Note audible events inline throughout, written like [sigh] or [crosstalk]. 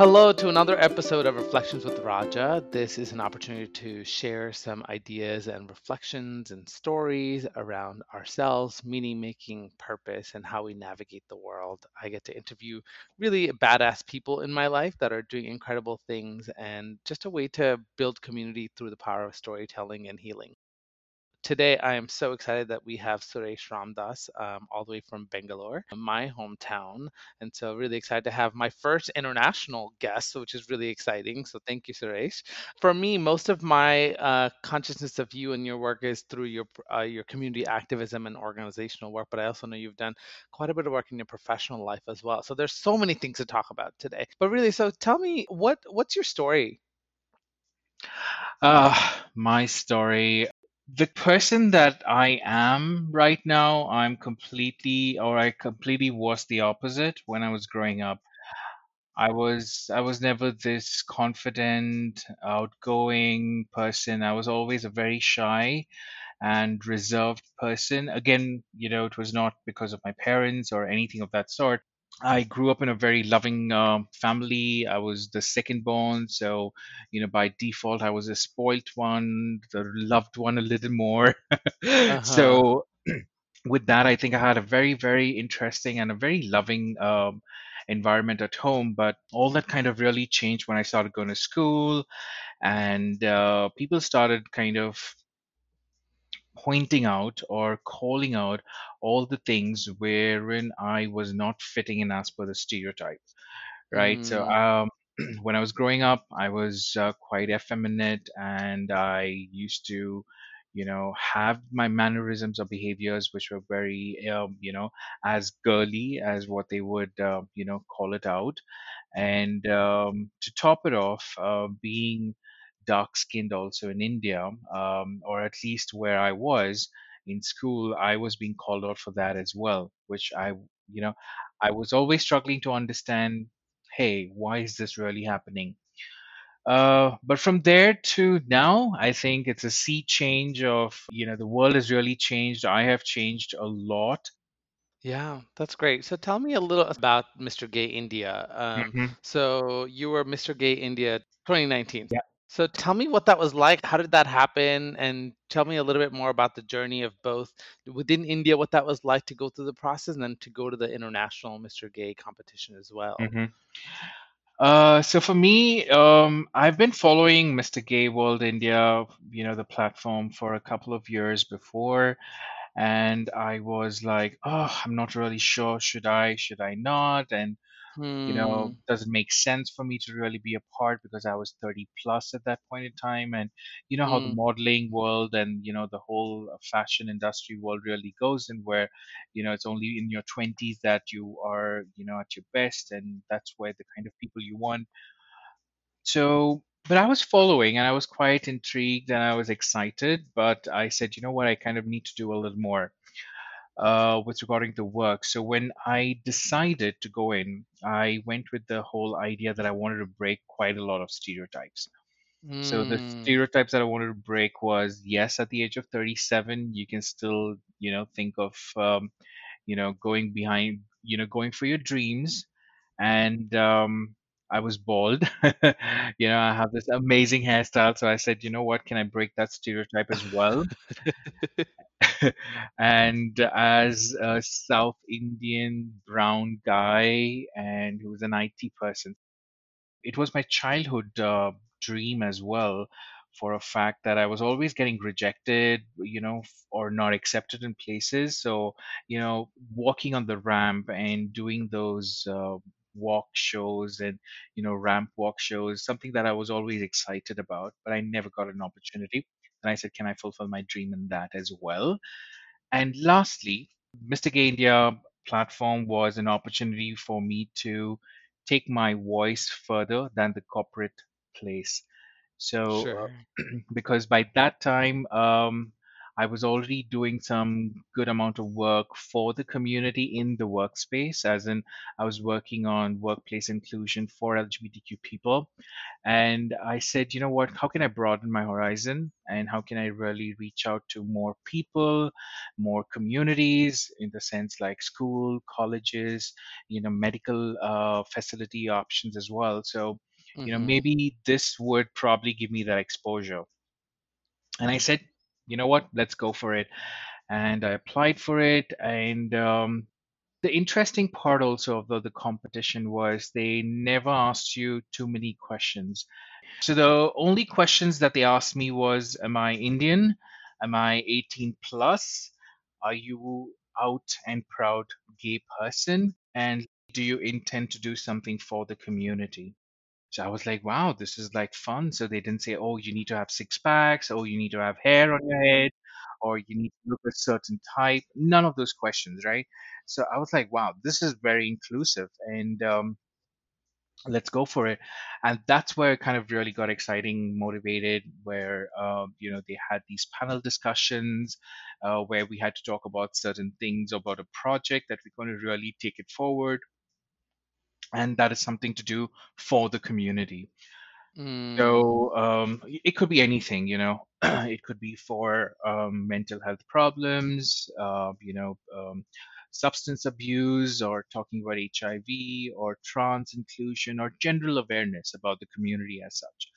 Hello to another episode of Reflections with Raja. This is an opportunity to share some ideas and reflections and stories around ourselves, meaning making, purpose, and how we navigate the world. I get to interview really badass people in my life that are doing incredible things and just a way to build community through the power of storytelling and healing. Today, I am so excited that we have Suresh Ramdas um, all the way from Bangalore, my hometown. And so, really excited to have my first international guest, which is really exciting. So, thank you, Suresh. For me, most of my uh, consciousness of you and your work is through your uh, your community activism and organizational work, but I also know you've done quite a bit of work in your professional life as well. So, there's so many things to talk about today. But really, so tell me what what's your story? Uh, my story the person that I am right now, I'm completely, or I completely was the opposite when I was growing up. I was I was never this confident, outgoing person. I was always a very shy and reserved person. Again, you know, it was not because of my parents or anything of that sort. I grew up in a very loving uh, family. I was the second born, so you know by default I was a spoilt one, the loved one a little more. [laughs] Uh-huh. so [clears throat] with that, I think I had a very very interesting and a very loving um, environment at home. But all that kind of really changed when I started going to school, and uh, people started kind of pointing out or calling out all the things wherein I was not fitting in as per the stereotype, right? So, Mm, um, [clears throat] when I was growing up, I was uh, quite effeminate and I used to, you know, have my mannerisms or behaviors which were very, um, you know, as girly as what they would, uh, you know, call it out. And um, to top it off, uh, being dark skinned also in India, um, or at least where I was in school, I was being called out for that as well, which I, you know, I was always struggling to understand hey, why is this really happening? Uh, but from there to now, I think it's a sea change of, you know, the world has really changed. I have changed a lot. yeah, that's great. So tell me a little about Mr. Gay India. Um, hmm so you were Mr. Gay India 2019. Yeah. So tell me what that was like. How did that happen? And tell me a little bit more about the journey of both within India, what that was like to go through the process and then to go to the international Mr. Gay competition as well. hmm Uh, so for me, um, I've been following Mr. Gay World India, you know, the platform for a couple of years before, and I was like, oh, I'm not really sure. Should I? Should I not? And you know, Hmm. does it make sense for me to really be a part because I was 30 plus at that point in time? And you know how the Hmm. modeling world and, you know, the whole uh, fashion industry world really goes and where, you know, it's only in your 20s that you are, you know, at your best and that's where the kind of people you want. So, but I was following and I was quite intrigued and I was excited, but I said, you know what, I kind of need to do a little more uh, with regarding to work. So when I decided to go in, I went with the whole idea that I wanted to break quite a lot of stereotypes. So the Hmm. stereotypes that I wanted to break was yes, at the age of 37, you can still, you know, think of, um, you know, going behind, you know, going for your dreams. And um, I was bald. [laughs] you know, I have this amazing hairstyle. So I said, you know what, can I break that stereotype as well? [laughs] and as a South Indian brown guy and who was an IT person, it was my childhood uh, dream as well for a fact that I was always getting rejected, you know, or not accepted in places. So, you know, walking on the ramp and doing those uh, walk shows and, you know, ramp walk shows, something that I was always excited about, but I never got an opportunity. And I said, can I fulfill my dream in that as well? And lastly, Mr. Gay India platform was an opportunity for me to take my voice further than the corporate place. So, Sure. uh, [clears throat] because by that time, um, I was already doing some good amount of work for the community in the workspace, as in I was working on workplace inclusion for LGBTQ people. And I said, you know what, how can I broaden my horizon and how can I really reach out to more people, more communities in the sense like school, colleges, you know, medical uh, facility options as well. So, you know, Mm-hmm. maybe this would probably give me that exposure. And I said, you know what, let's go for it. And I applied for it. And um, the interesting part also of the, the competition was they never asked you too many questions. So the only questions that they asked me was, am I Indian? Am I 18 plus? Are you out and proud gay person? And do you intend to do something for the community? So I was like, wow, this is like fun. So they didn't say, oh, you need to have six packs, or you need to have hair on your head, or you need to look a certain type. None of those questions, right? So I was like, wow, this is very inclusive, and um, let's go for it. And that's where it kind of really got exciting, motivated, where um, you know they had these panel discussions uh, where we had to talk about certain things about a project that we're going to really take it forward, and that is something to do for the community. Mm, So um, it could be anything, you know. [clears throat] it could be for um, mental health problems, uh, you know, um, substance abuse, or talking about HIV, or trans inclusion, or general awareness about the community as such.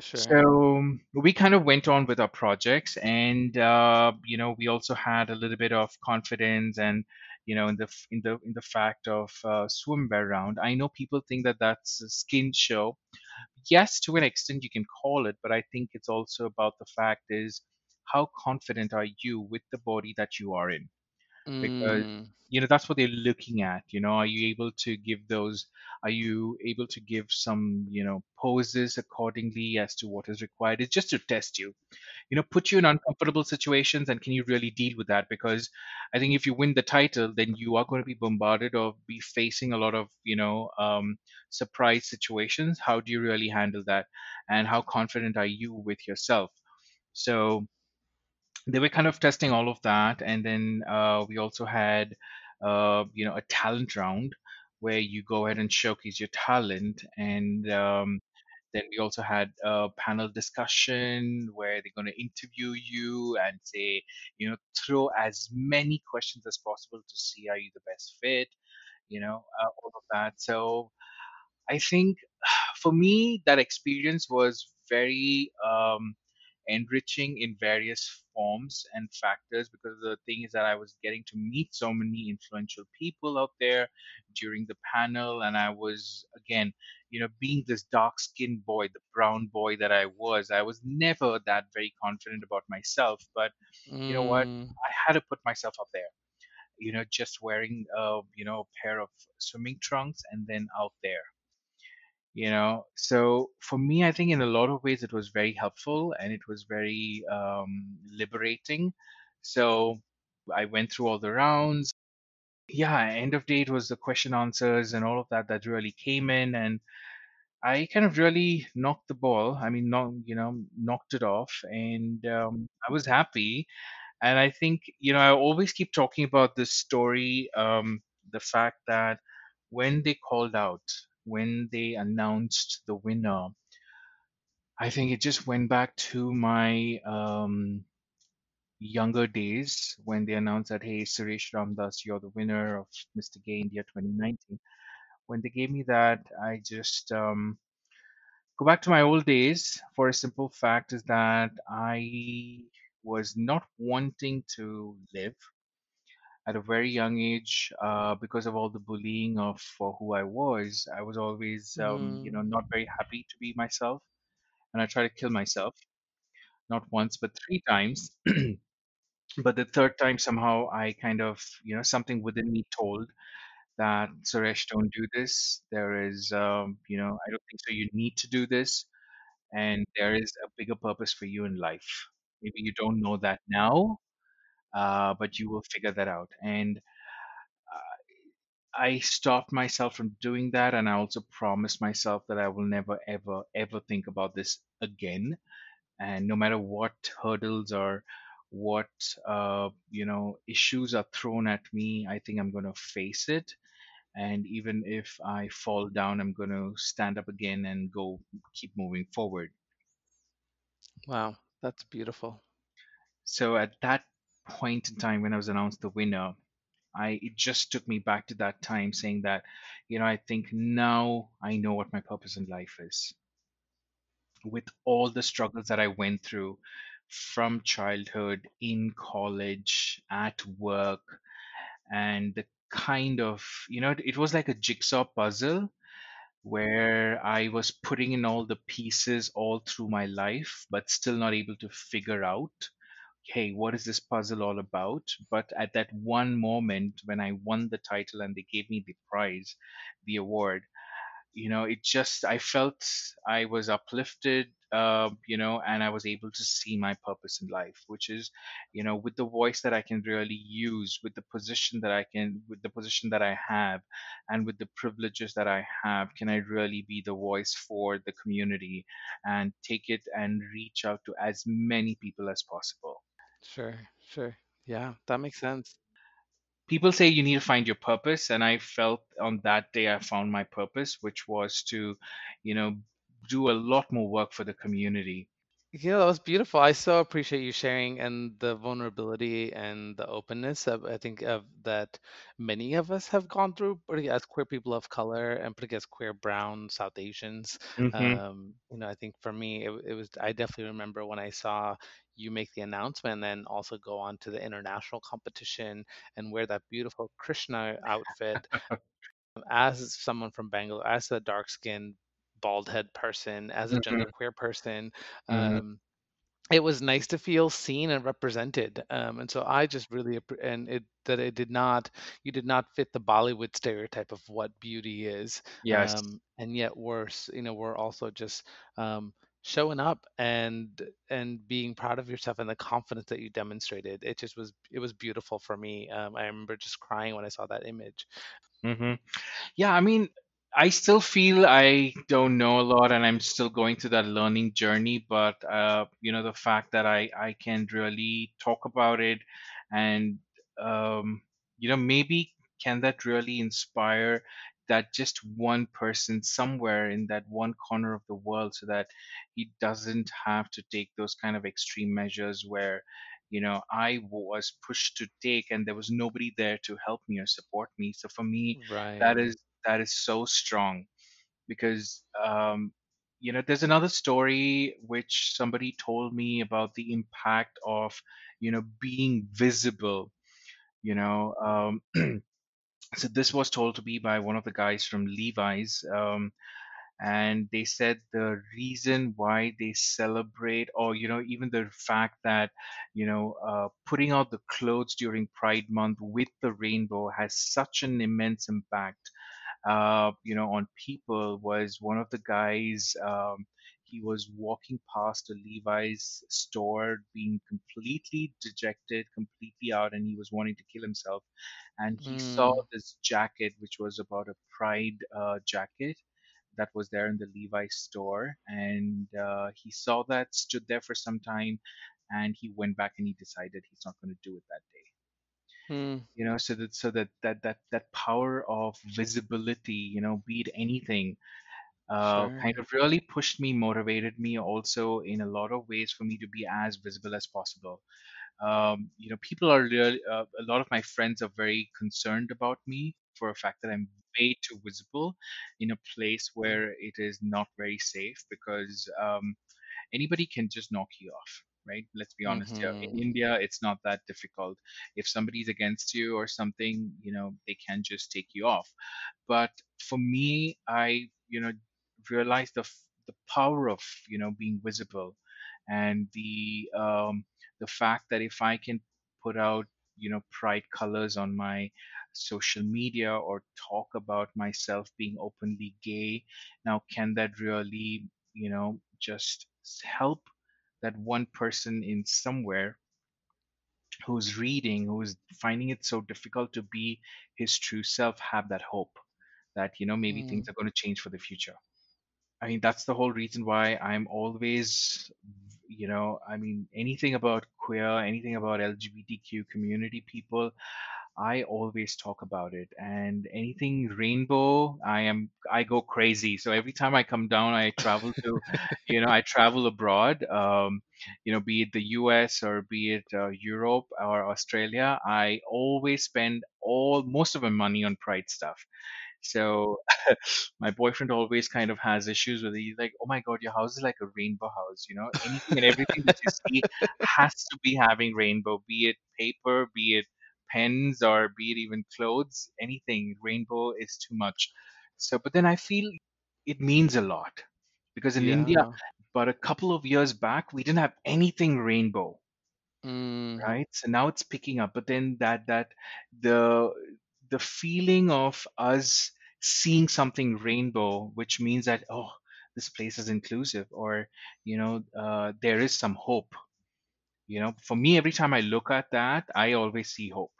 sure. So um, we kind of went on with our projects, and uh, you know, we also had a little bit of confidence and you know in the in the in the fact of uh, swimwear round. I know people think that that's a skin show, yes, to an extent you can call it, but I think it's also about the fact is how confident are you with the body that you are in? Because Mm, you know that's what they're looking at. You know, are you able to give those? Are you able to give some you know poses accordingly as to what is required? It's just to test you you know put you in uncomfortable situations and can you really deal with that because i think if you win the title then you are going to be bombarded or be facing a lot of you know um, surprise situations how do you really handle that and how confident are you with yourself so they were kind of testing all of that and then uh, we also had uh, you know a talent round where you go ahead and showcase your talent and um, then we also had a panel discussion where they're going to interview you and say, you know, throw as many questions as possible to see are you the best fit, you know, uh, all of that. So I think [sighs] for me, that experience was very um, enriching in various forms and factors because the thing is that I was getting to meet so many influential people out there during the panel, and I was again, you know, being this dark skinned boy, the brown boy that I was, I was never that very confident about myself. But you know what? mm, I had to put myself up there. You know, just wearing a you know a pair of swimming trunks and then out there you know? So for me i think in a lot of ways it was very helpful and it was very um, liberating. So i went through all the rounds. Yeah end of day it was the question answers and all of that that really came in and i kind of really knocked the ball i mean not you know knocked it off and um, i was happy. And i think you know i always keep talking about this story um, the fact that when they called out when they announced the winner I think it just went back to my um, younger days when they announced that, hey, Suresh Ramdas, you're the winner of Mr. Gay India 2019. When they gave me that, I just um, go back to my old days for a simple fact is that I was not wanting to live at a very young age uh, because of all the bullying of for who I was. I was always, um, you know, mm, not very happy to be myself, and I tried to kill myself not once but three times. [clears throat] But the third time somehow i kind of you know something within me told that suresh don't do this. There is um, you know i don't think so you need to do this and there is a bigger purpose for you in life. Maybe you don't know that now uh, but you will figure that out. And uh, i stopped myself from doing that and i also promised myself that i will never ever ever think about this again. And no matter what hurdles or what uh, you know issues are thrown at me i think i'm going to face it. And even if i fall down i'm going to stand up again and go keep moving forward. Wow, that's beautiful. so at that point in time when i was announced the winner i it just took me back to that time saying that you know i think now i know what my purpose in life is. With all the struggles that i went through from childhood in college at work and the kind of you know it was like a jigsaw puzzle where I was putting in all the pieces all through my life, but still not able to figure out, hey, what is this puzzle all about? But at that one moment when I won the title and they gave me the prize, the award, you know it just i felt i was uplifted uh, you know and i was able to see my purpose in life which is you know with the voice that i can really use with the position that i can with the position that i have and with the privileges that i have can i really be the voice for the community and take it and reach out to as many people as possible Sure, sure. Yeah, that makes sense. people say you need to find your purpose and i felt on that day i found my purpose which was to you know do a lot more work for the community Yeah, that was beautiful. I so appreciate you sharing and the vulnerability and the openness of, I think of that many of us have gone through, particularly as queer people of color and particularly as queer brown South Asians. hmm Um, you know, I think for me, it, it was, I definitely remember when I saw you make the announcement and then also go on to the international competition and wear that beautiful Krishna outfit as someone from Bangalore, as a dark skinned bald head person, as a hmm genderqueer person. hmm Um, it was nice to feel seen and represented um, and so i just really and it that it did not you did not fit the bollywood stereotype of what beauty is yes um, and yet worse you know we're also just um, showing up and and being proud of yourself and the confidence that you demonstrated it just was it was beautiful for me um, i remember just crying when i saw that image. Hmm Yeah, I mean, I still feel I don't know a lot and I'm still going through that learning journey, but uh, you know, the fact that I I can really talk about it and um, you know, maybe can that really inspire that just one person somewhere in that one corner of the world so that he doesn't have to take those kind of extreme measures where you know I was pushed to take and there was nobody there to help me or support me. So for me, right that is that is so strong because um, you know there's another story which somebody told me about the impact of you know being visible you know um, [clears throat] so this was told to me by one of the guys from levi's um, and they said the reason why they celebrate or you know even the fact that you know uh, putting out the clothes during pride month with the rainbow has such an immense impact uh, you know, on people was one of the guys. Um, he was walking past a Levi's store, being completely dejected, completely out, and he was wanting to kill himself. And he saw mm, this jacket, which was about a Pride uh, jacket that was there in the Levi's store, and uh, he saw that, stood there for some time, and he went back and he decided he's not going to do it that day. Mm, you know so that so that that that that power of visibility you know be it anything uh, kind of really pushed me motivated me also in a lot of ways for me to be as visible as possible. Um, you know people are really uh, a lot of my friends are very concerned about me for a fact that i'm way too visible in a place where it is not very safe because um, anybody can just knock you off right? Let's be honest here. In mm-hmm. india it's not that difficult. If somebody's against you or something you know they can just take you off. But for me i you know realized the f- the power of you know being visible and the um the fact that if i can put out you know pride colors on my social media or talk about myself being openly gay now can that really you know just help that one person in somewhere who's reading who's finding it so difficult to be his true self have that hope that you know maybe things mm, are going to change for the future i mean that's the whole reason why i'm always you know, I mean, anything about queer, anything about LGBTQ community people, I always talk about it. And anything rainbow, I am I go crazy. So every time I come down, I travel to, [laughs] you know, I travel abroad. Um, you know, be it the US or be it uh, Europe or Australia, I always spend all most of my money on pride stuff. So [laughs] my boyfriend always kind of has issues with it. He's like, "Oh my God, your house is like a rainbow house. You know, anything and everything that you see has to be having rainbow, be it paper, be it pens, or be it even clothes. Anything rainbow is too much." So, but then I feel it means a lot because in India, Yeah. but a couple of years back, we didn't have anything rainbow Mm, right so now it's picking up but then that that the the feeling of us seeing something rainbow which means that oh this place is inclusive or you know uh, there is some hope you know for me every time i look at that i always see hope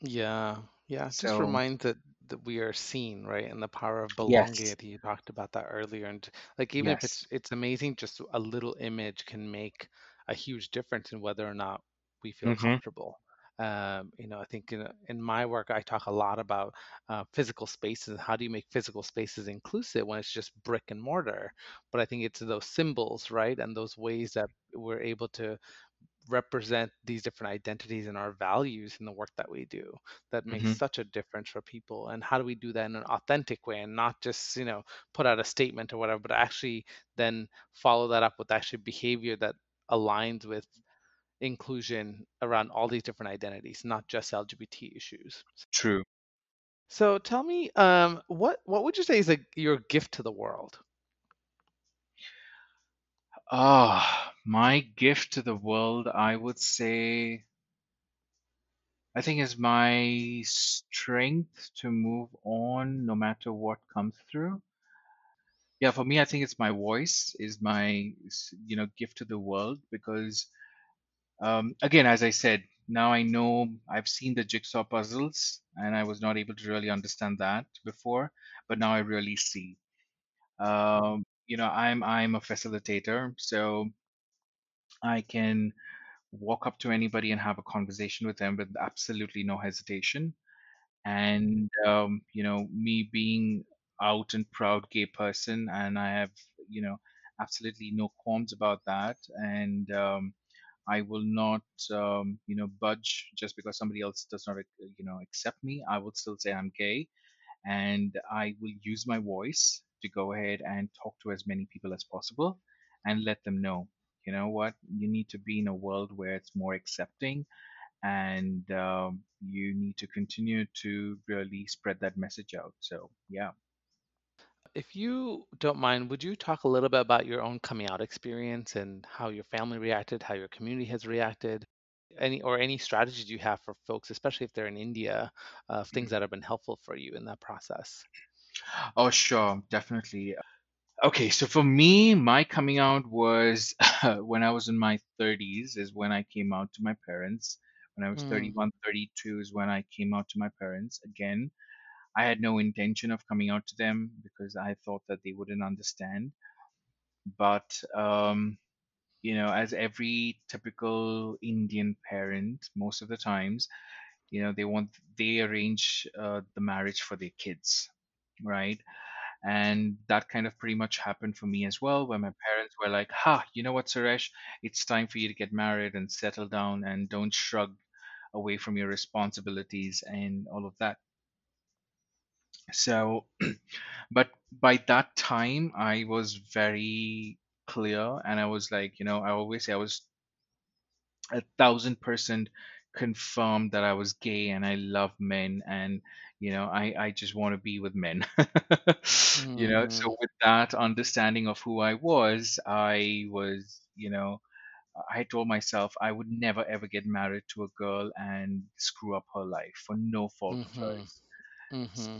yeah. Yeah. Just so reminds that that we are seen, right? And the power of belonging. I yes think you talked about that earlier. And like even if yes it's it's amazing, just a little image can make a huge difference in whether or not we feel hmm comfortable. Um, you know, I think in in my work, I talk a lot about uh, physical spaces and how do you make physical spaces inclusive when it's just brick and mortar. But I think it's those symbols, right, and those ways that we're able to represent these different identities and our values in the work that we do that makes hmm such a difference for people and how do we do that in an authentic way and not just you know put out a statement or whatever but actually then follow that up with actually behavior that aligns with inclusion around all these different identities not just lgbt issues. True. So tell me um, what what would you say is a, your gift to the world? Ah my gift to the world i would say I think is my strength to move on no matter what comes through. Yeah, for me, I think it's my voice is my you know gift to the world because um, again, as I said, now I know I've seen the jigsaw puzzles and I was not able to really understand that before, but now I really see. Um, you know, I'm I'm a facilitator, so I can walk up to anybody and have a conversation with them with absolutely no hesitation and um, you know me being out and proud gay person and i have you know absolutely no qualms about that and um, i will not um, you know budge just because somebody else does not uh, you know accept me. I will still say i'm gay and i will use my voice to go ahead and talk to as many people as possible and let them know you know what? You need to be in a world where it's more accepting and um, you need to continue to really spread that message out. So yeah, If you don't mind, would you talk a little bit about your own coming out experience and how your family reacted, how your community has reacted, any or any strategies you have for folks, especially if they're in India, of things Mhm. that have been helpful for you in that process? oh sure, definitely. Okay, so for me, my coming out was [laughs] when I was in my 30s is when I came out to my parents. When I was Mm, 31, 32 is when I came out to my parents. Again, I had no intention of coming out to them because I thought that they wouldn't understand. But um, you know, as every typical Indian parent, most of the times, you know, they want they arrange uh, the marriage for their kids, right? And that kind of pretty much happened for me as well, where my parents were like, "Ha, you know what, Suresh? It's time for you to get married and settle down, and don't shrug away from your responsibilities and all of that." So, [clears throat] but by that time, I was very clear, and I was like, you know, I always say I was a thousand percent confirmed that I was gay and I love men and you know I I just want to be with men. [laughs] you know, mm, so with that understanding of who I was, I was, you know, I told myself I would never ever get married to a girl and screw up her life for no fault of mm-hmm, hers. mm-hmm,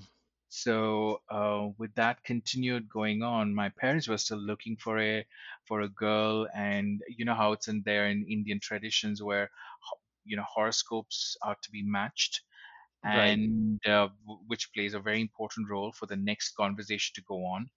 So uh, with that continued going on, my parents were still looking for a for a girl, and you know how it's in there in Indian traditions where ho- you know horoscopes are to be matched, right. and uh, w- which plays a very important role for the next conversation to go on.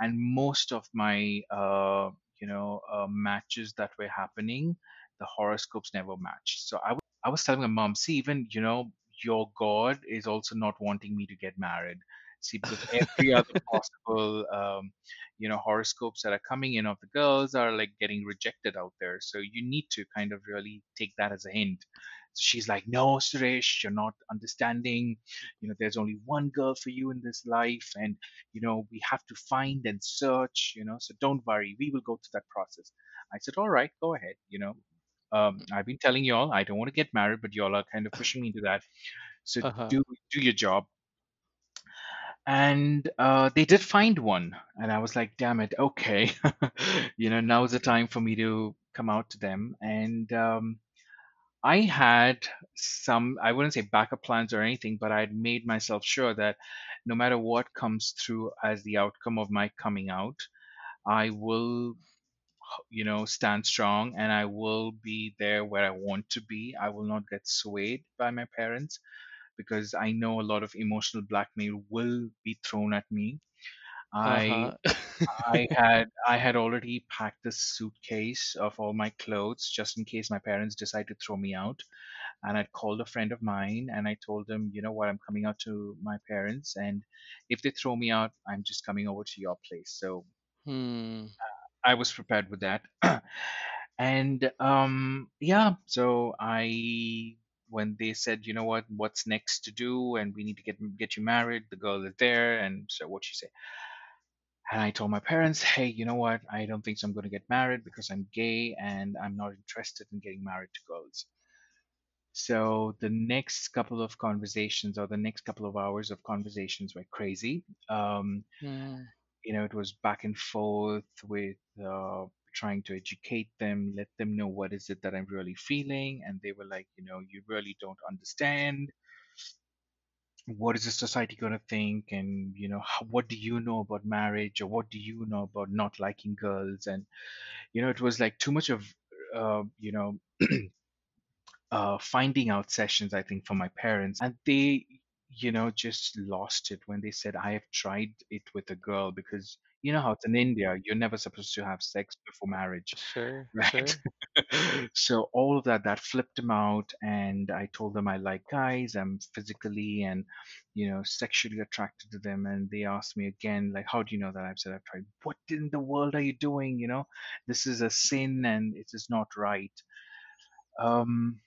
And most of my uh, you know uh, matches that were happening the horoscopes never matched so i i was telling my mom see even you know your god is also not wanting me to get married. See because every other [laughs] possible um, you know horoscopes that are coming in of the girls are like getting rejected out there. So you need to kind of really take that as a hint. She's like no suresh you're not understanding. You know there's only one girl for you in this life and you know we have to find and search you know so don't worry we will go through that process. I said all right go ahead you know um, i've been telling y'all i don't want to get married but y'all are kind of pushing me into that. So Uh-huh. do do your job. And uh, they did find one and i was like damn it okay. [laughs] You know now's the time for me to come out to them. And um, i had some i wouldn't say backup plans or anything but i had made myself sure that no matter what comes through as the outcome of my coming out i will you know stand strong and i will be there where i want to be i will not get swayed by my parents because I know a lot of emotional blackmail will be thrown at me. I Uh-huh. I [laughs] had I had already packed a suitcase of all my clothes just in case my parents decide to throw me out. And I'd called a friend of mine and I told them, you know what, I'm coming out to my parents and if they throw me out, I'm just coming over to your place. So Hmm. I was prepared with that. [clears throat] and um yeah, so I when they said, you know what, what's next to do, and we need to get get you married, the girl is there, and so what she say. And I told my parents, hey, you know what, I don't think so I'm going to get married because I'm gay and I'm not interested in getting married to girls. So the next couple of conversations or the next couple of hours of conversations were crazy. Um, Hmm. You know, it was back and forth with uh, trying to educate them, let them know what is it that I'm really feeling, and they were like, you know, you really don't understand. What is the society going to think? And you know, how, what do you know about marriage, or what do you know about not liking girls? And you know, it was like too much of, uh, you know, [clears throat] uh, finding out sessions, I think, for my parents. And they, you know, just lost it when they said, I have tried it with a girl because you know how it's in India, you're never supposed to have sex before marriage, Sure, [laughs] right? sure. [laughs] so all of that, that flipped them out. And I told them I like guys, I'm physically and, you know, sexually attracted to them. And they asked me again, like, how do you know that? I've said, I've tried. What in the world are you doing? You know, this is a sin and it is not right. Um,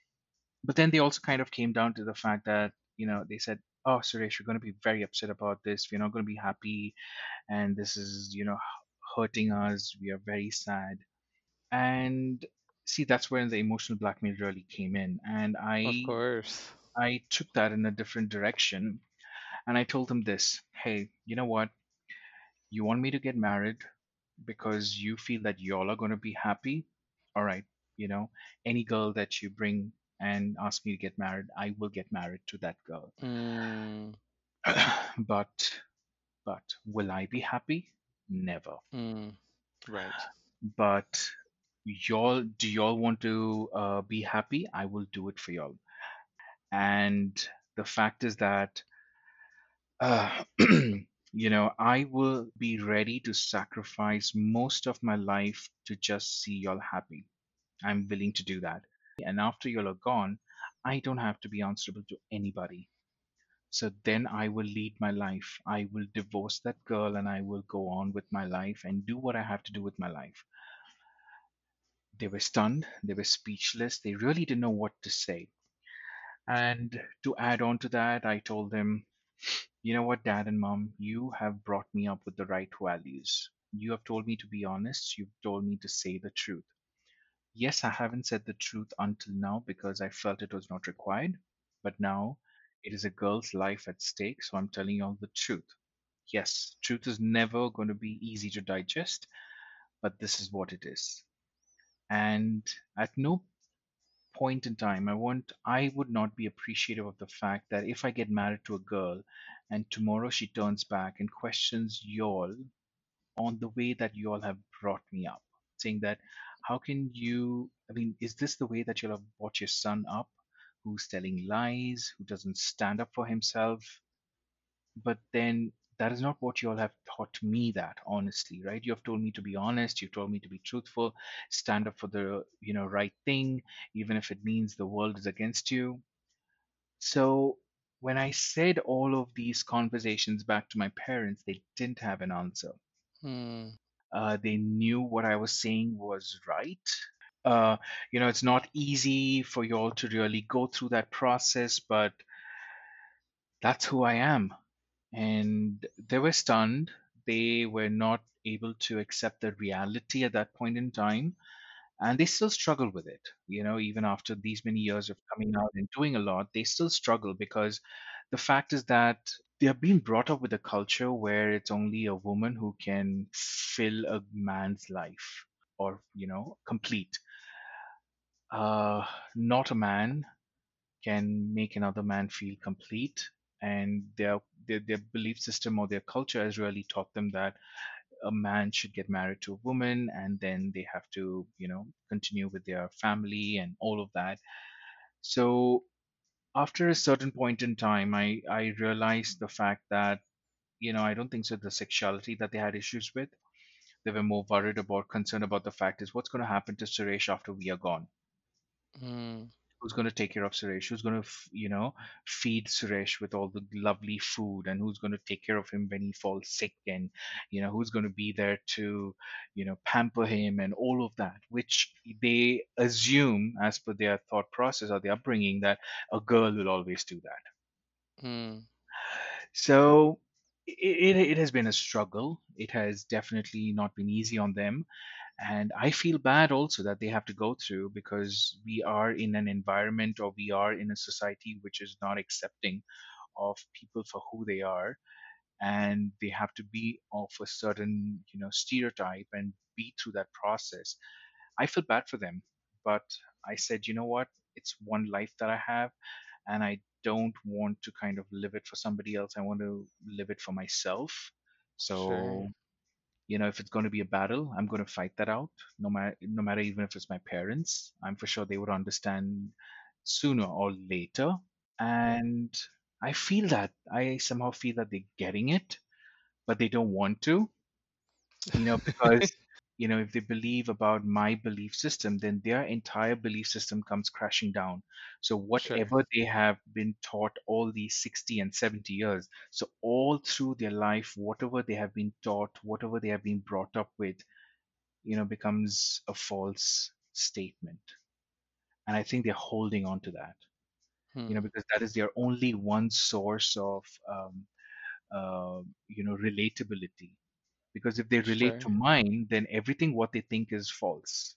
but then they also kind of came down to the fact that you know they said oh suresh you're going to be very upset about this. We're not going to be happy and this is you know hurting us. We are very sad. And see that's where the emotional blackmail really came in and I Of course. i took that in a different direction and i told them this hey you know what? You want me to get married because you feel that y'all are going to be happy? All right you know any girl that you bring and ask me to get married i will get married to that girl. Mm, [clears throat] but but will i be happy? Never. Mm, right. but y'all do y'all want to uh, be happy? I will do it for y'all. And the fact is that uh, [clears throat] you know i will be ready to sacrifice most of my life to just see y'all happy. I'm willing to do that and after y'all are gone i don't have to be answerable to anybody So then I will lead my life. I will divorce that girl and I will go on with my life and do what I have to do with my life. They were stunned. They were speechless. They really didn't know what to say. And to add on to that, I told them, you know what, dad and mom, you have brought me up with the right values. You have told me to be honest. You've told me to say the truth. Yes, I haven't said the truth until now because I felt it was not required. But now it is a girl's life at stake, so I'm telling you all the truth. Yes, truth is never going to be easy to digest, but this is what it is. And at no point in time, I want, I would not be appreciative of the fact that if I get married to a girl and tomorrow she turns back and questions y'all on the way that y'all have brought me up, saying that, how can you, I mean, is this the way that you'll have brought your son up, who's telling lies, who doesn't stand up for himself? But then that is not what you all have taught me that honestly right you have told me to be honest you've told me to be truthful stand up for the you know right thing even if it means the world is against you so when i said all of these conversations back to my parents they didn't have an answer Mm. Uh, they knew what i was saying was right uh, you know it's not easy for you all to really go through that process but that's who i am and they were stunned. They were not able to accept the reality at that point in time, and they still struggle with it. You know, even after these many years of coming out and doing a lot, they still struggle because the fact is that they are being brought up with a culture where it's only a woman who can fill a man's life or, you know, complete. Uh, not a man can make another man feel complete and their, their their belief system or their culture has really taught them that a man should get married to a woman and then they have to you know continue with their family and all of that so after a certain point in time i i realized the fact that you know i don't think so the sexuality that they had issues with they were more worried about concerned about the fact is what's going to happen to suresh after we are gone Mm. Who's going to take care of Suresh, who's going to, you know, feed Suresh with all the lovely food, and who's going to take care of him when he falls sick, and you know, who's going to be there to, you know, pamper him and all of that, which they assume, as per their thought process or their upbringing, that a girl will always do that. Mm. So. It, it, it has been a struggle. It has definitely not been easy on them and i feel bad also that they have to go through because we are in an environment or we are in a society which is not accepting of people for who they are. And they have to be of a certain you know stereotype and be through that process. I feel bad for them but i said you know what? It's one life that i have and i don't want to kind of live it for somebody else. I want to live it for myself. Sure. You know if it's going to be a battle i'm going to fight that out no matter no matter even if it's my parents. I'm for sure they would understand sooner or later. And i feel that i somehow feel that they're getting it but they don't want to you know because you know if they believe about my belief system then their entire belief system comes crashing down so Sure. whatever they have been taught all these 60 and 70 years so all through their life whatever they have been taught whatever they have been brought up with you know becomes a false statement and i think they're holding on to that you know Hmm. because that is their only one source of um, uh, you know relatability because if they relate Sure. to mine then everything what they think is false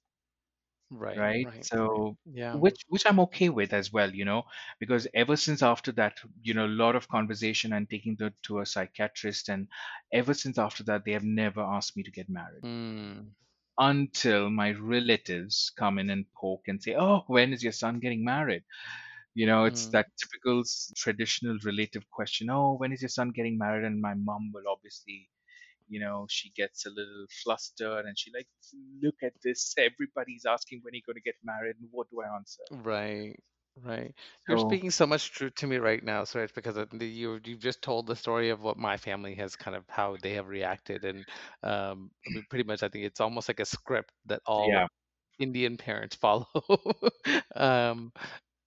Right. right Right. So Yeah. which which i'm okay with as well you know because ever since after that you know a lot of conversation and taking the to a psychiatrist and ever since after that they have never asked me to get married Mm. until my relatives come in and poke and say oh when is your son getting married you know it's Mm. that typical traditional relative question oh when is your son getting married and my mom will obviously you know she gets a little flustered and she like look at this everybody's asking when you're going to get married and what do i answer Right. Right. You're speaking so much truth to me right now, so it's because the, you you've just told the story of what my family has kind of how they have reacted, and um, I mean, pretty much I think it's almost like a script that all yeah Indian parents follow. [laughs] um,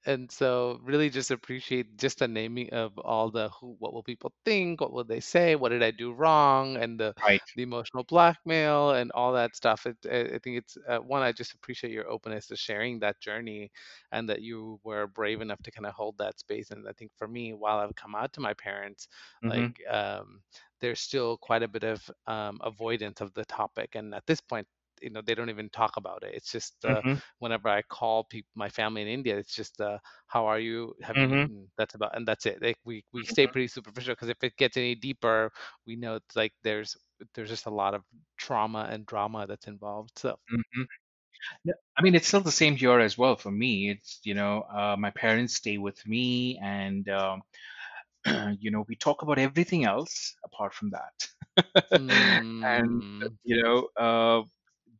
and so really just appreciate just the naming of all the who what will people think what will they say what did i do wrong and the right. the emotional blackmail and all that stuff. It, i I think it's uh, one i just appreciate your openness to sharing that journey and that you were brave enough to kind of hold that space. And i think for me while i've come out to my parents mm-hmm, like um there's still quite a bit of um, avoidance of the topic. And at this point you know they don't even talk about it it's just uh, mm-hmm, whenever I call people, my family in India, it's just, uh, "How are you? Have you mm-hmm, eaten?" That's about, and that's it. Like we we stay mm-hmm, pretty superficial because if it gets any deeper, we know it's like there's there's just a lot of trauma and drama that's involved. So, mm-hmm. I mean, it's still the same here as well for me. It's, you know, uh, my parents stay with me and, um, [clears throat] you know, we talk about everything else apart from that. [laughs] and, mm, you know, uh,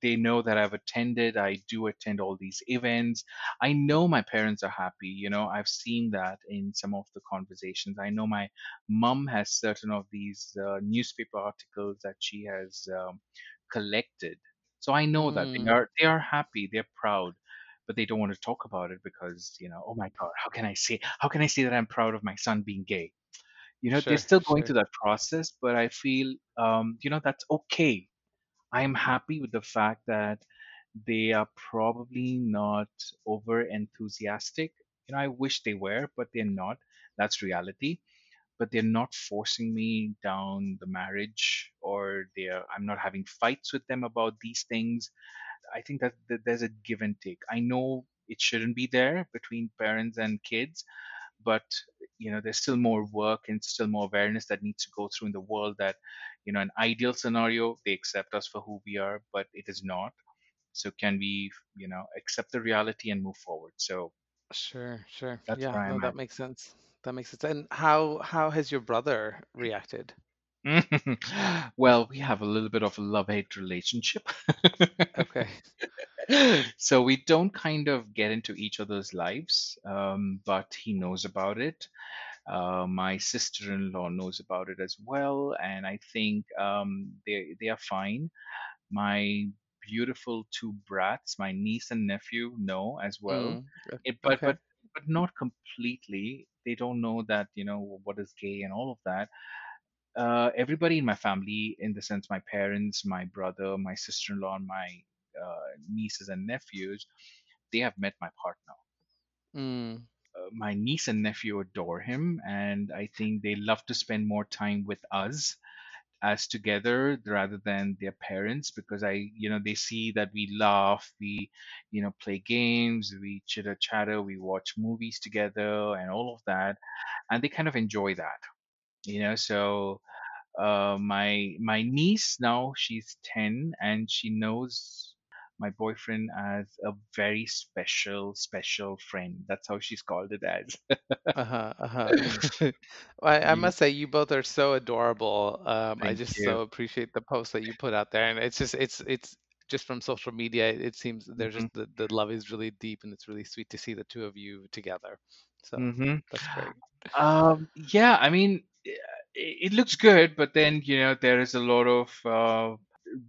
they know that I've attended. I do attend all these events. I know my parents are happy. You know, I've seen that in some of the conversations. I know my mom has certain of these uh, newspaper articles that she has um, collected. So I know that they Mm, are they are happy. They're proud. But they don't want to talk about it because, you know, oh my God, how can I say how can I say that I'm proud of my son being gay? You know, they're still going sure, through that process, but I feel, um, you know, that's okay I am happy with the fact that they are probably not over enthusiastic. You know, I wish they were, but they're not. That's reality. But they're not forcing me down the marriage, or they're I'm not having fights with them about these things. I think that, that there's a give and take. I know it shouldn't be there between parents and kids, but you know there's still more work and still more awareness that needs to go through in the world that you know an ideal scenario they accept us for who we are but it is not so can we you know accept the reality and move forward so sure, sure. Yeah, no, that at makes sense. That makes sense. And how how has your brother reacted? [laughs] well we have a little bit of a love hate relationship Okay. [laughs] so we don't kind of get into each other's lives um, but he knows about it Uh, my sister-in-law knows about it as well, and I think um, they they are fine. My beautiful two brats, my niece and nephew, know as well. Mm, It, but okay. but but not completely. They don't know that you know what is gay and all of that. Uh, everybody in my family, in the sense my parents, my brother, my sister-in-law, and my uh, nieces and nephews, they have met my partner Mm, my niece and nephew adore him, and I think they love to spend more time with us as together rather than their parents because I, you know, they see that we laugh, we, you know, play games, we chitter chatter, we watch movies together, and all of that, and they kind of enjoy that, you know. So uh, my my niece now she's ten and she knows my boyfriend as a very special special friend. That's how she's called it as. uh-huh, uh-huh. [laughs] I, I must say you both are so adorable. Um, I Thank just you. so appreciate the posts that you put out there, and it's just it's it's just from social media. It seems there's hmm just the, the love is really deep, and it's really sweet to see the two of you together. So hmm that's great. Um, yeah, I mean, i- it looks good, but then, you know, there is a lot of uh,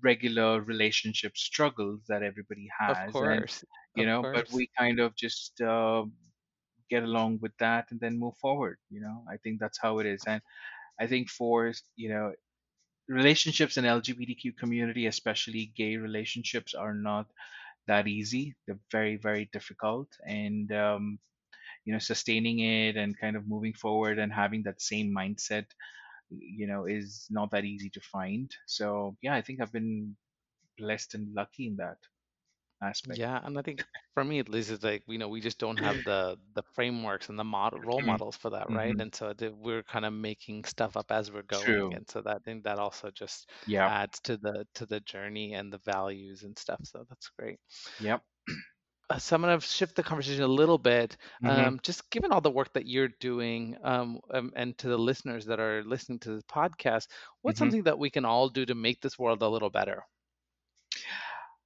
regular relationship struggles that everybody Of has. And, course, you of know, but we kind of just uh, get along with that and then move forward. You know, I think that's how it is. And I think for, you know, relationships in LGBTQ community, especially gay relationships, are not that easy. They're very, very difficult. And, um, you know sustaining it and kind of moving forward and having that same mindset you know is not that easy to find so yeah i think i've been blessed and lucky in that aspect Yeah, and I think for me at least it's like you know we just don't have [clears throat] the the frameworks and the model role hmm models for that, right? hmm And so the, we're kind of making stuff up as we're going, true and so that I think that also just yeah. adds to the to the journey and the values and stuff. So that's great. yep Uh, so I'm going to shift the conversation a little bit. hmm Um, just given all the work that you're doing, um, um, and to the listeners that are listening to this podcast, what's hmm something that we can all do to make this world a little better?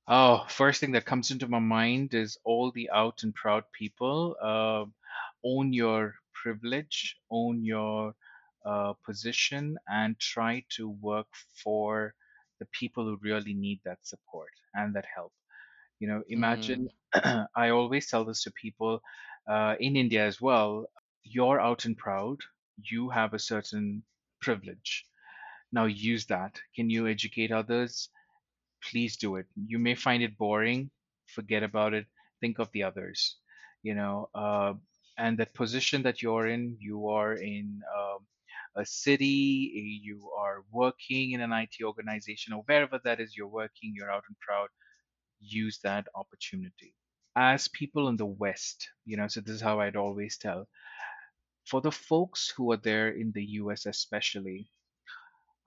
oh first thing that comes into my mind is all the out and proud people uh, own your privilege own your uh, position and try to work for the people who really need that support and that help You know, Mm, imagine, [clears throat] I always tell this to people uh, in India as well. You're out and proud. You have a certain privilege. Now use that. Can you educate others? Please do it. You may find it boring. Forget about it. Think of the others. You know, uh, and that position that you're in, you are in um, a city, you are working in an IT organization, or wherever that is you're working, you're out and proud use that opportunity. As people in the West, you know, so this is how I'd always tell for the folks who are there in the US, especially,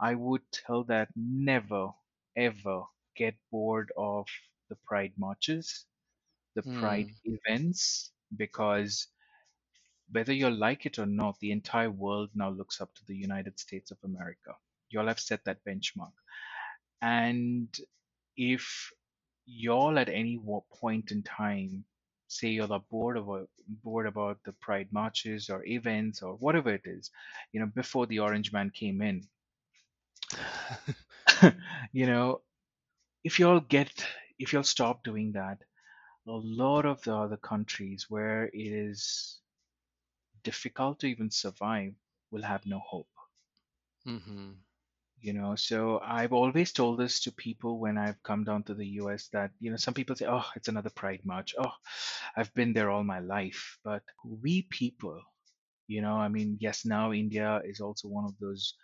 I would tell that never, ever get bored of the Pride marches, the Pride mm, events, because whether you like it or not, the entire world now looks up to the United States of America. You all have set that benchmark. And if y'all at any wa- point in time say you're like bored about bored about the pride marches or events or whatever it is you know before the orange man came in? [laughs] [laughs] You know if y'all get if y'all stop doing that a lot of the other countries where it is difficult to even survive will have no hope. Hmm you know so i've always told this to people when i've come down to the us that you know some people say oh it's another pride march. Oh i've been there all my life. But we people you know i mean yes now india is also one of those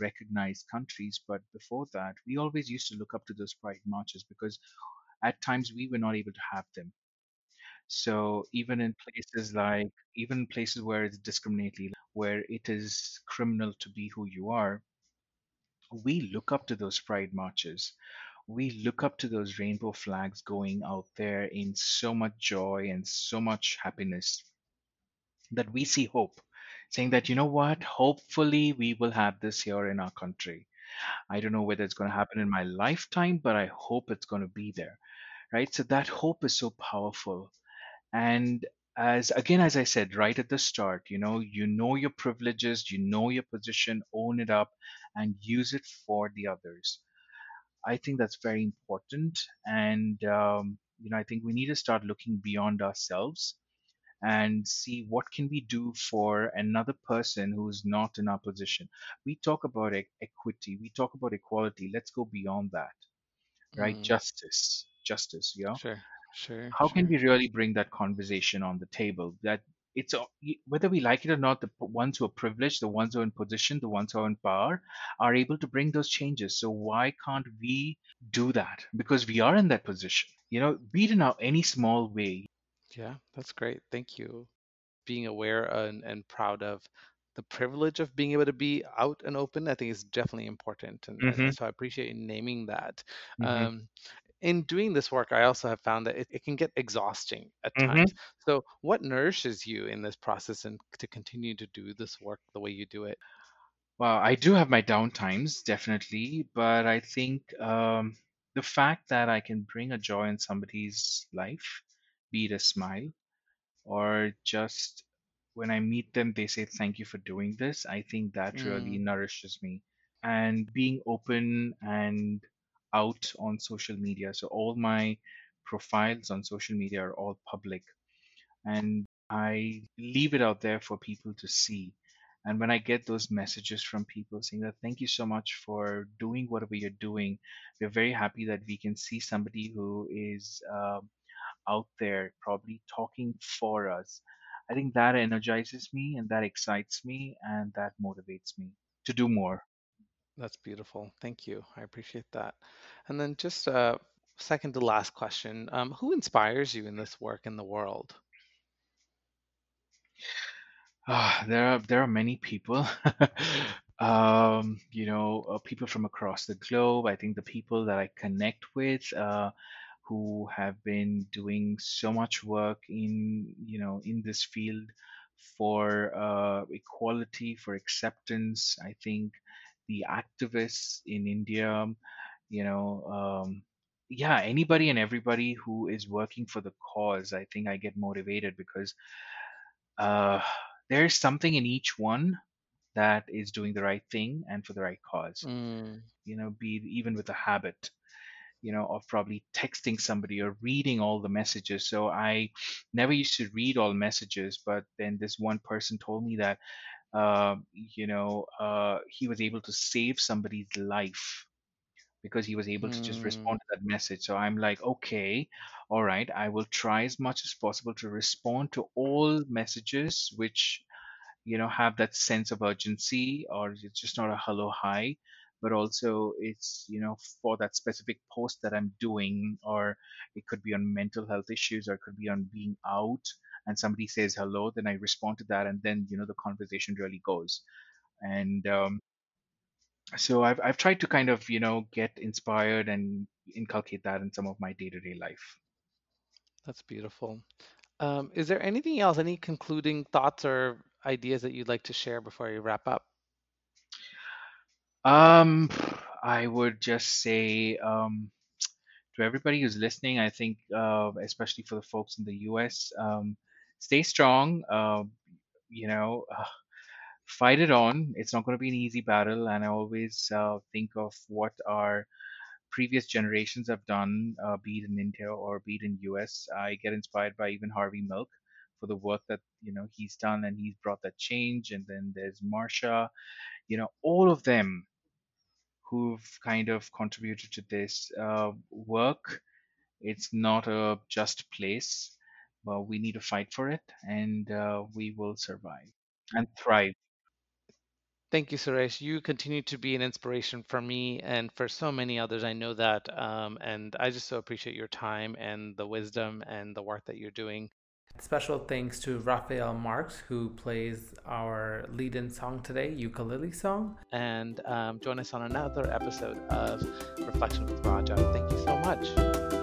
recognized countries but before that we always used to look up to those pride marches because at times we were not able to have them. So even in places like even places where it's discriminatory where it is criminal to be who you are we look up to those pride marches. We look up to those rainbow flags going out there in so much joy and so much happiness that we see hope, saying that, you know what, hopefully we will have this here in our country. I don't know whether it's going to happen in my lifetime, but I hope it's going to be there, right? So that hope is so powerful. And as again, as I said right at the start, you know, you know your privileges, you know your position, own it up, and use it for the others. I think that's very important. And, um, you know, I think we need to start looking beyond ourselves and see what can we do for another person who's not in our position. We talk about e- equity, we talk about equality. Let's go beyond that, right? Mm. Justice, justice, you know? Sure, sure, How can we really bring that conversation on the table that it's a- whether we like it or not, the p- ones who are privileged, the ones who are in position, the ones who are in power, are able to bring those changes. So why can't we do that? Because we are in that position. You know, be it in our, any small way. Yeah, that's great. Thank you. Being aware and, and proud of the privilege of being able to be out and open, I think is definitely important. And, hmm so I appreciate you naming that. hmm Um, in doing this work, I also have found that it, it can get exhausting at hmm times. So, what nourishes you in this process and to continue to do this work the way you do it? Well, I do have my down times, definitely, but I think um, the fact that I can bring a joy in somebody's life, be it a smile or just when I meet them, they say thank you for doing this. I think that really Mm, nourishes me. And being open and out on social media. So all my profiles on social media are all public and I leave it out there for people to see. And when I get those messages from people saying that thank you so much for doing whatever you're doing, we're very happy that we can see somebody who is um, out there probably talking for us. I think that energizes me and that excites me and that motivates me to do more. That's beautiful. Thank you. I appreciate that. And then just a second to last question, um, who inspires you in this work in the world? Ah, there are there are many people, [laughs] um, you know, uh, people from across the globe. I think the people that I connect with, uh, who have been doing so much work in, you know, in this field for uh, equality, for acceptance. I think the activists in India, you know, um, yeah, anybody and everybody who is working for the cause. I think I get motivated because uh, there's something in each one that is doing the right thing and for the right cause. Mm, You know, be it even with a habit, you know, of probably texting somebody or reading all the messages. So I never used to read all messages, but then this one person told me that, uh, you know, uh, he was able to save somebody's life because he was able to just mm, respond to that message. So I'm like, okay, all right, I will try as much as possible to respond to all messages which you know have that sense of urgency or it's just not a hello hi but also it's you know for that specific post that i'm doing or it could be on mental health issues or it could be on being out and somebody says hello then i respond to that and then you know the conversation really goes and um, so I've, I've tried to kind of you know get inspired and inculcate that in some of my day-to-day life that's beautiful. Um, is there anything else, any concluding thoughts or ideas that you'd like to share before you wrap up? um i would just say um to everybody who's listening, I think, uh, especially for the folks in the US, um, stay strong. Uh, you know, uh, fight it on. It's not going to be an easy battle. And I always uh, think of what our previous generations have done, uh, be it in India or be it in US. I get inspired by even Harvey Milk for the work that you know he's done and he's brought that change. And then there's Marsha, you know, all of them who've kind of contributed to this uh, work. It's not a just place, but we need to fight for it, and uh, we will survive and thrive. Thank you, Suresh. You continue to be an inspiration for me and for so many others. I know that. Um, and I just so appreciate your time and the wisdom and the work that you're doing. Special thanks to Raphael Marks, who plays our lead in song today, Ukulele Song. And um, join us on another episode of Reflection with Raja. Thank you so much.